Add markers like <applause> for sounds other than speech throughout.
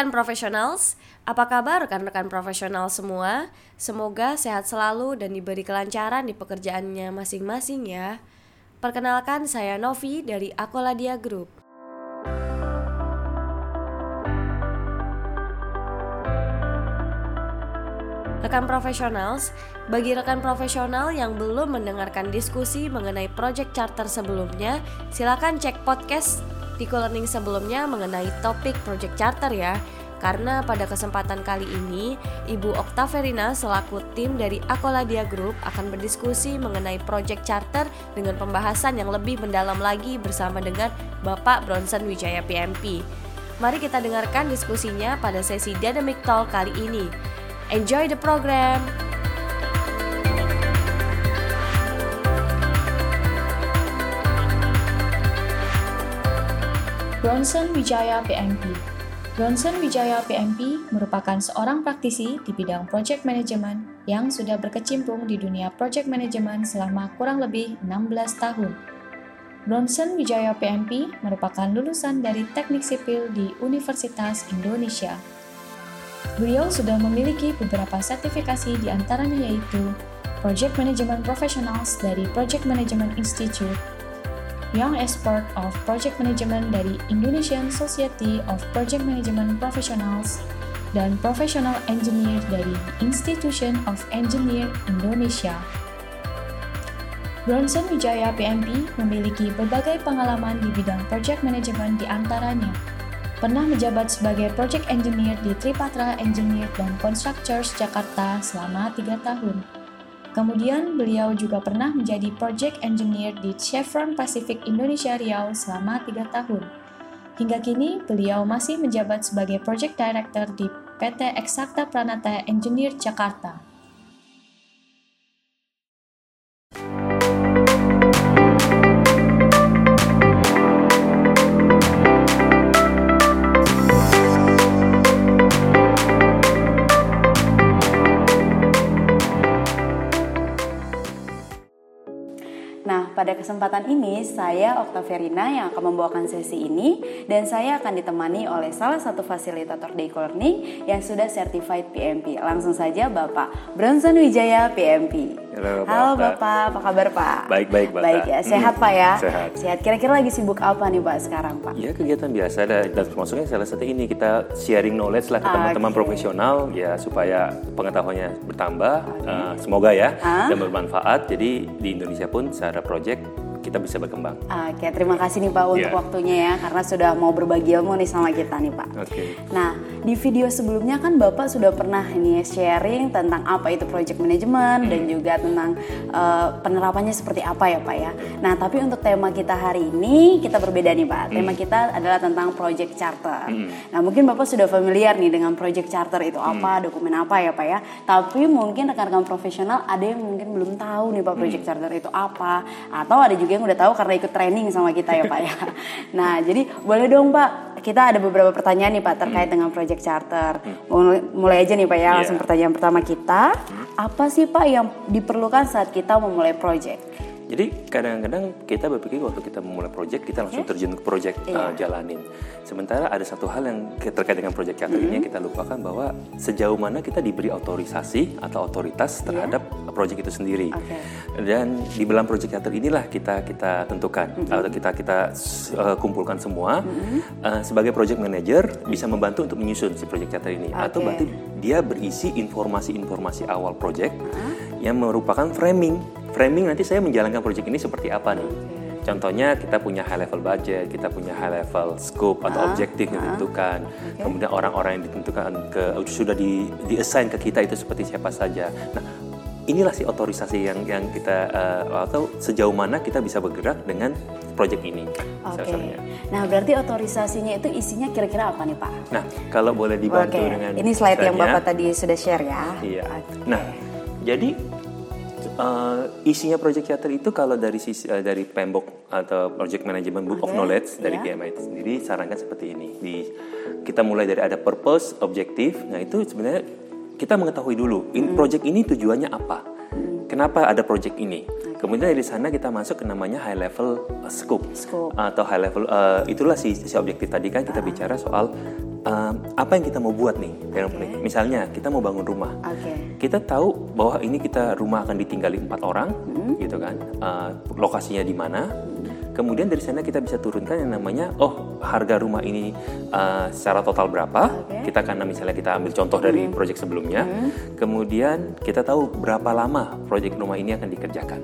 rekan profesionals, apa kabar rekan-rekan profesional semua? Semoga sehat selalu dan diberi kelancaran di pekerjaannya masing-masing ya. Perkenalkan saya Novi dari Akoladia Group. Rekan profesionals, bagi rekan profesional yang belum mendengarkan diskusi mengenai project charter sebelumnya, silakan cek podcast di learning sebelumnya mengenai topik project charter ya. Karena pada kesempatan kali ini, Ibu Oktaverina selaku tim dari Akoladia Group akan berdiskusi mengenai project charter dengan pembahasan yang lebih mendalam lagi bersama dengan Bapak Bronson Wijaya PMP. Mari kita dengarkan diskusinya pada sesi Dynamic Talk kali ini. Enjoy the program! Bronson Wijaya PMP Bronson Wijaya PMP merupakan seorang praktisi di bidang project management yang sudah berkecimpung di dunia project management selama kurang lebih 16 tahun. Bronson Wijaya PMP merupakan lulusan dari Teknik Sipil di Universitas Indonesia. Beliau sudah memiliki beberapa sertifikasi di antaranya yaitu Project Management Professionals dari Project Management Institute, Young Expert of Project Management dari Indonesian Society of Project Management Professionals, dan Professional Engineer dari Institution of Engineer Indonesia. Bronson Wijaya PMP memiliki berbagai pengalaman di bidang project management di antaranya Pernah menjabat sebagai Project Engineer di Tripatra Engineer dan Constructors Jakarta selama tiga tahun. Kemudian beliau juga pernah menjadi Project Engineer di Chevron Pacific Indonesia Riau selama tiga tahun. Hingga kini, beliau masih menjabat sebagai Project Director di PT Eksakta Pranata Engineer Jakarta. Pada kesempatan ini saya Oktaverina yang akan membawakan sesi ini dan saya akan ditemani oleh salah satu fasilitator day learning yang sudah certified PMP. Langsung saja Bapak Bronson Wijaya PMP. Halo, Halo Bapak. apa kabar Pak? Baik baik Bapak. Baik ya, sehat Pak ya? Sehat. Sehat. Kira-kira lagi sibuk apa nih Pak sekarang Pak? Ya kegiatan biasa dan termasuknya salah satu ini kita sharing knowledge lah ke teman-teman okay. profesional ya supaya pengetahuannya bertambah. Okay. Uh, semoga ya ah? dan bermanfaat. Jadi di Indonesia pun secara project kita bisa berkembang. Oke, terima kasih nih Pak untuk yeah. waktunya ya karena sudah mau berbagi ilmu nih sama kita nih Pak. Oke. Okay. Nah, di video sebelumnya kan Bapak sudah pernah ini sharing tentang apa itu project management hmm. dan juga tentang uh, penerapannya seperti apa ya Pak ya. Nah, tapi untuk tema kita hari ini kita berbeda nih Pak. Tema hmm. kita adalah tentang project charter. Hmm. Nah, mungkin Bapak sudah familiar nih dengan project charter itu apa, hmm. dokumen apa ya Pak ya. Tapi mungkin rekan-rekan profesional ada yang mungkin belum tahu nih Pak project hmm. charter itu apa atau ada juga yang udah tahu karena ikut training sama kita ya Pak ya. <laughs> Nah, jadi boleh dong Pak, kita ada beberapa pertanyaan nih Pak terkait hmm. dengan project charter. Mulai, mulai aja nih Pak ya, yeah. langsung pertanyaan pertama kita. Hmm. Apa sih Pak yang diperlukan saat kita memulai project? Jadi kadang-kadang kita berpikir waktu kita memulai project kita langsung terjun ke project yeah. uh, jalanin. Sementara ada satu hal yang terkait dengan project charter mm -hmm. ini kita lupakan bahwa sejauh mana kita diberi otorisasi atau otoritas iya. terhadap yeah. project itu sendiri. Okay. Dan di dalam project charter inilah kita kita tentukan mm -hmm. atau kita kita uh, kumpulkan semua mm -hmm. uh, sebagai project manager bisa membantu untuk menyusun si project charter ini okay. atau berarti dia berisi informasi-informasi awal project uh -huh. yang merupakan framing framing nanti saya menjalankan proyek ini seperti apa nih. Contohnya kita punya high level budget, kita punya high level scope atau ah, objektif yang ah. ditentukan. Okay. Kemudian orang-orang yang ditentukan ke sudah di di assign ke kita itu seperti siapa saja. Nah, inilah sih otorisasi yang yang kita uh, atau sejauh mana kita bisa bergerak dengan proyek ini. Oke. Okay. Nah, berarti otorisasinya itu isinya kira-kira apa nih, Pak? Nah, kalau boleh dibantu okay. dengan Ini slide yang Bapak tadi sudah share ya. Iya. Okay. Nah, jadi Uh, isinya Project Charter itu kalau dari sisi uh, dari Pembok atau Project Management Book okay. of Knowledge dari yeah. PMI itu sendiri sarankan seperti ini. Di kita mulai dari ada purpose, objektif. Nah, itu sebenarnya kita mengetahui dulu in, hmm. project ini tujuannya apa. Hmm. Kenapa ada project ini? Kemudian dari sana kita masuk ke namanya high level uh, scope, scope. atau high level uh, itulah si, si objektif tadi kan kita uh. bicara soal um, apa yang kita mau buat nih penting. Misalnya kita mau bangun rumah. Oke. Kita tahu bahwa ini kita rumah akan ditinggali empat orang, gitu kan? Uh, lokasinya di mana? Kemudian dari sana kita bisa turunkan yang namanya, oh harga rumah ini uh, secara total berapa? Oke. Kita karena misalnya kita ambil contoh dari proyek sebelumnya. Kemudian kita tahu berapa lama proyek rumah ini akan dikerjakan.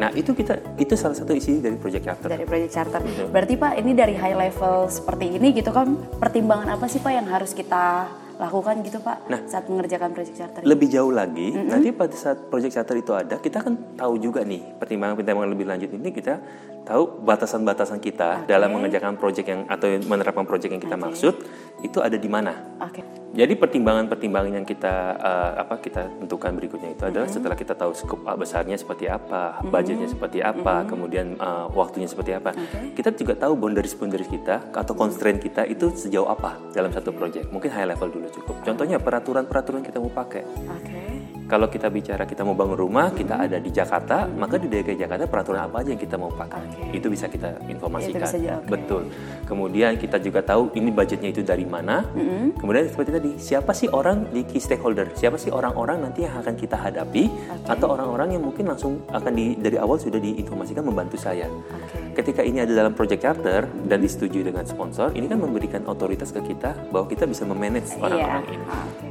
Nah itu kita itu salah satu isi dari project charter. Dari project charter. Betul. Berarti Pak, ini dari high level seperti ini gitu kan pertimbangan apa sih Pak yang harus kita lakukan gitu Pak Nah. saat mengerjakan project charter? ini? Lebih jauh lagi, nanti pada saat project charter itu ada, kita kan tahu juga nih pertimbangan-pertimbangan lebih lanjut ini kita tahu batasan-batasan kita dalam mengerjakan project yang atau menerapkan project yang kita maksud itu ada di mana. Oke. Jadi pertimbangan-pertimbangan yang kita eh, apa kita tentukan berikutnya itu adalah setelah kita tahu skop besarnya seperti apa, budgetnya seperti apa, kemudian eh, waktunya seperti apa. Kita juga tahu boundaries-boundaries kita atau constraint kita itu sejauh apa dalam satu project. Mungkin high level dulu cukup. Contohnya peraturan-peraturan kita mau pakai. Oke. Kalau kita bicara kita mau bangun rumah, kita ada di Jakarta, maka di DKI Jakarta peraturan apa aja yang kita mau pakai. Oke. Itu bisa kita informasikan. Itu bisa jawab, oke. Betul. Kemudian kita juga tahu ini budgetnya itu dari mana. Kemudian seperti tadi, siapa sih orang di key stakeholder? Siapa sih orang-orang nanti yang akan kita hadapi atau orang-orang yang mungkin langsung akan di dari awal sudah diinformasikan membantu saya. Oke. Ketika ini ada dalam project charter dan disetujui dengan sponsor, ini kan memberikan otoritas ke kita bahwa kita bisa memanage orang-orang Iya. ini. Oke.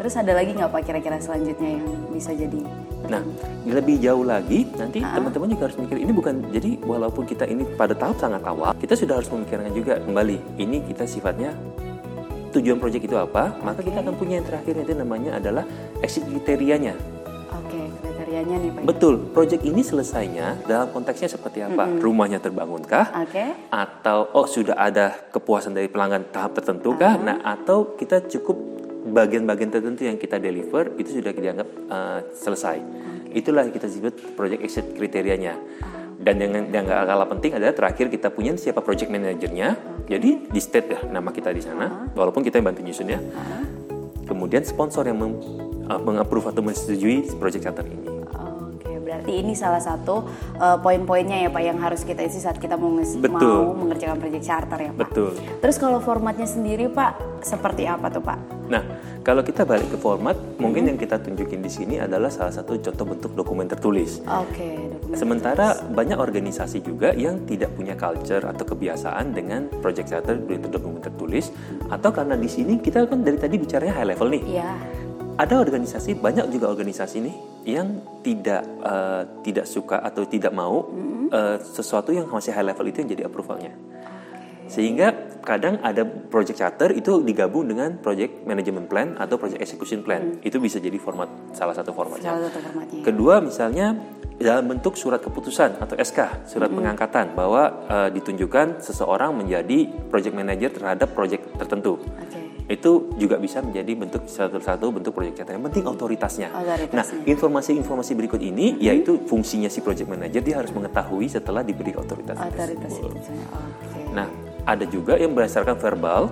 Terus ada lagi nggak Pak kira-kira selanjutnya yang bisa jadi? Nah, lebih jauh lagi nanti teman-teman juga harus mikir ini bukan jadi walaupun kita ini pada tahap sangat awal, kita sudah harus memikirkan juga kembali ini kita sifatnya tujuan proyek itu apa, maka kita akan punya yang terakhir itu namanya adalah exit kriterianya. Oke, kriterianya nih Pak. Betul, proyek ini selesainya dalam konteksnya seperti apa? Rumahnya terbangunkah? Oke. atau oh sudah ada kepuasan dari pelanggan tahap tertentu kah? Nah, atau kita cukup bagian-bagian tertentu yang kita deliver itu sudah dianggap uh, selesai. Itulah yang kita sebut project exit kriterianya. Dan yang yang nggak kalah penting adalah terakhir kita punya siapa project manajernya. Jadi di state ya nama kita di sana, walaupun kita yang bantu nyusun ya. Kemudian sponsor yang meng, uh, mengapprove atau menyetujui project charter ini. Berarti ini salah satu uh, poin-poinnya ya Pak yang harus kita isi saat kita mau, nges- Betul. mau mengerjakan project charter ya Pak. Betul. Terus kalau formatnya sendiri Pak seperti apa tuh Pak? Nah, kalau kita balik ke format, mungkin yang kita tunjukin di sini adalah salah satu contoh bentuk dokumen tertulis. Oke, dokumen. Sementara banyak organisasi juga yang tidak punya culture atau kebiasaan dengan project charter dokumen tertulis, atau karena di sini kita kan dari tadi bicaranya high level nih. Iya. Ada organisasi, banyak juga organisasi nih yang tidak eh, tidak suka atau tidak mau eh, sesuatu yang masih high level itu yang jadi approvalnya. Sehingga kadang ada project charter itu digabung dengan project management plan atau project execution plan. Itu bisa jadi format salah satu formatnya. Salah satu formatnya. Kedua misalnya dalam bentuk surat keputusan atau SK, surat pengangkatan bahwa eh, ditunjukkan seseorang menjadi project manager terhadap project tertentu. Oke. Itu juga bisa menjadi bentuk satu satu bentuk project charter. Yang penting otoritasnya. Otoritasnya. Nah, informasi-informasi berikut ini yaitu fungsinya si project manager dia harus mengetahui setelah diberi otoritas. Otoritas itu. Oke. Nah, ada juga yang berdasarkan verbal,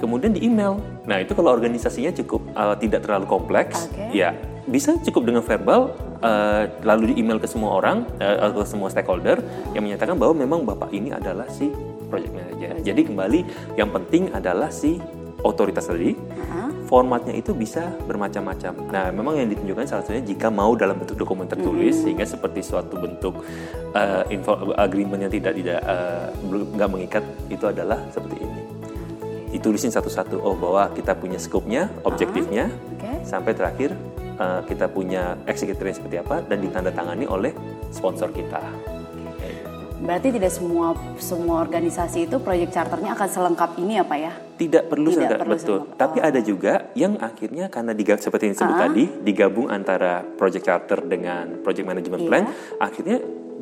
kemudian di email. Nah, itu kalau organisasinya cukup uh, tidak terlalu kompleks, Oke. ya bisa cukup dengan verbal, uh, lalu di email ke semua orang, uh, ke semua stakeholder yang menyatakan bahwa memang bapak ini adalah si project manager. Jadi kembali yang penting adalah si otoritas tadi. Formatnya itu bisa bermacam-macam. Nah, memang yang ditunjukkan salah satunya jika mau dalam bentuk dokumen tertulis, sehingga seperti suatu bentuk uh, info, agreement yang tidak tidak uh, belum- nggak mengikat itu adalah seperti ini. Ditulisin satu-satu. Oh, bahwa kita punya skopnya, objektifnya, Oke. sampai terakhir uh, kita punya eksekutifnya seperti apa dan ditandatangani oleh sponsor kita. Berarti tidak semua semua organisasi itu project charternya akan selengkap ini ya Pak ya? Tidak perlu Tidak perlu betul. selengkap. Tapi ada juga yang akhirnya karena diga- seperti yang disebut tadi digabung antara project charter dengan project management Iya. plan, akhirnya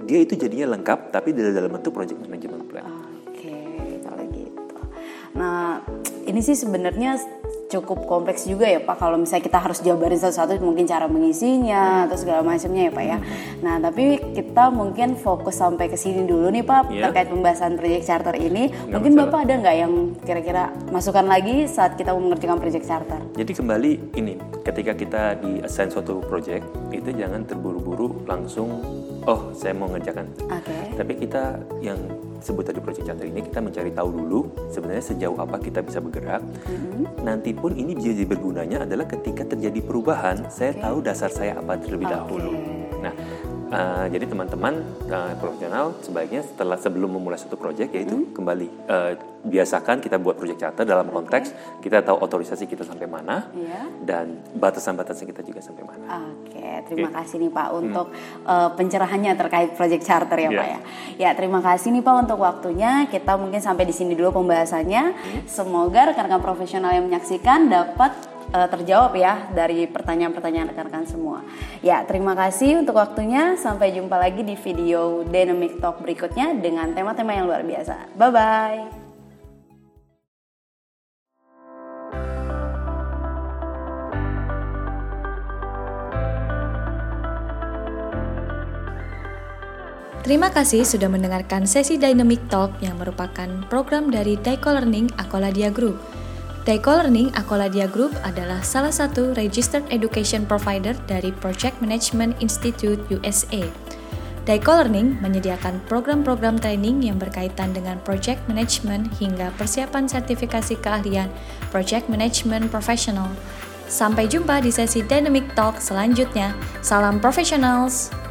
dia itu jadinya lengkap tapi di dalam bentuk project management plan. Oke, kalau gitu. Nah, ini sih sebenarnya cukup kompleks juga ya Pak kalau misalnya kita harus jabarin satu-satu mungkin cara mengisinya atau segala macamnya ya Pak ya. Nah, tapi kita mungkin fokus sampai ke sini dulu nih Pak Iya. terkait pembahasan project charter ini. Nggak mungkin masalah. Bapak ada nggak yang kira-kira masukan lagi saat kita mau mengerjakan project charter? Jadi kembali ini, ketika kita di assign suatu project, itu jangan terburu-buru langsung oh saya mau ngerjakan. Oke. Tapi kita yang sebut tadi project charter ini kita mencari tahu dulu sebenarnya sejauh apa kita bisa bergerak. Nanti pun ini bisa jadi bergunanya adalah ketika terjadi perubahan, saya tahu dasar saya apa terlebih dahulu. Nah, uh, jadi teman-teman uh, profesional sebaiknya setelah sebelum memulai satu project yaitu kembali uh, biasakan kita buat project charter dalam konteks kita tahu otorisasi kita sampai mana Iya. dan batasan-batasan kita juga sampai mana. Oke, terima Oke. kasih nih Pak untuk uh, pencerahannya terkait Project Charter ya Iya. Pak ya. Ya terima kasih nih Pak untuk waktunya. Kita mungkin sampai di sini dulu pembahasannya. Semoga rekan-rekan profesional yang menyaksikan dapat uh, terjawab ya dari pertanyaan-pertanyaan rekan-rekan semua. Ya terima kasih untuk waktunya. Sampai jumpa lagi di video Dynamic Talk berikutnya dengan tema-tema yang luar biasa. Bye bye. Terima kasih sudah mendengarkan sesi Dynamic Talk yang merupakan program dari Daiko Learning Akoladia Group. Daiko Learning Akoladia Group adalah salah satu registered education provider dari Project Management Institute USA. Daiko Learning menyediakan program-program training yang berkaitan dengan project management hingga persiapan sertifikasi keahlian project management professional. Sampai jumpa di sesi Dynamic Talk selanjutnya. Salam professionals!